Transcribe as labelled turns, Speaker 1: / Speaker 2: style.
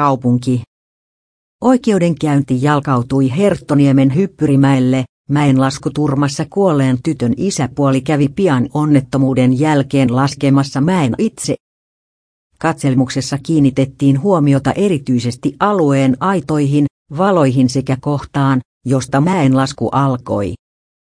Speaker 1: kaupunki. Oikeudenkäynti jalkautui Herttoniemen hyppyrimäelle, mäenlaskuturmassa kuolleen tytön isäpuoli kävi pian onnettomuuden jälkeen laskemassa mäen itse. Katselmuksessa kiinnitettiin huomiota erityisesti alueen aitoihin, valoihin sekä kohtaan, josta mäenlasku alkoi.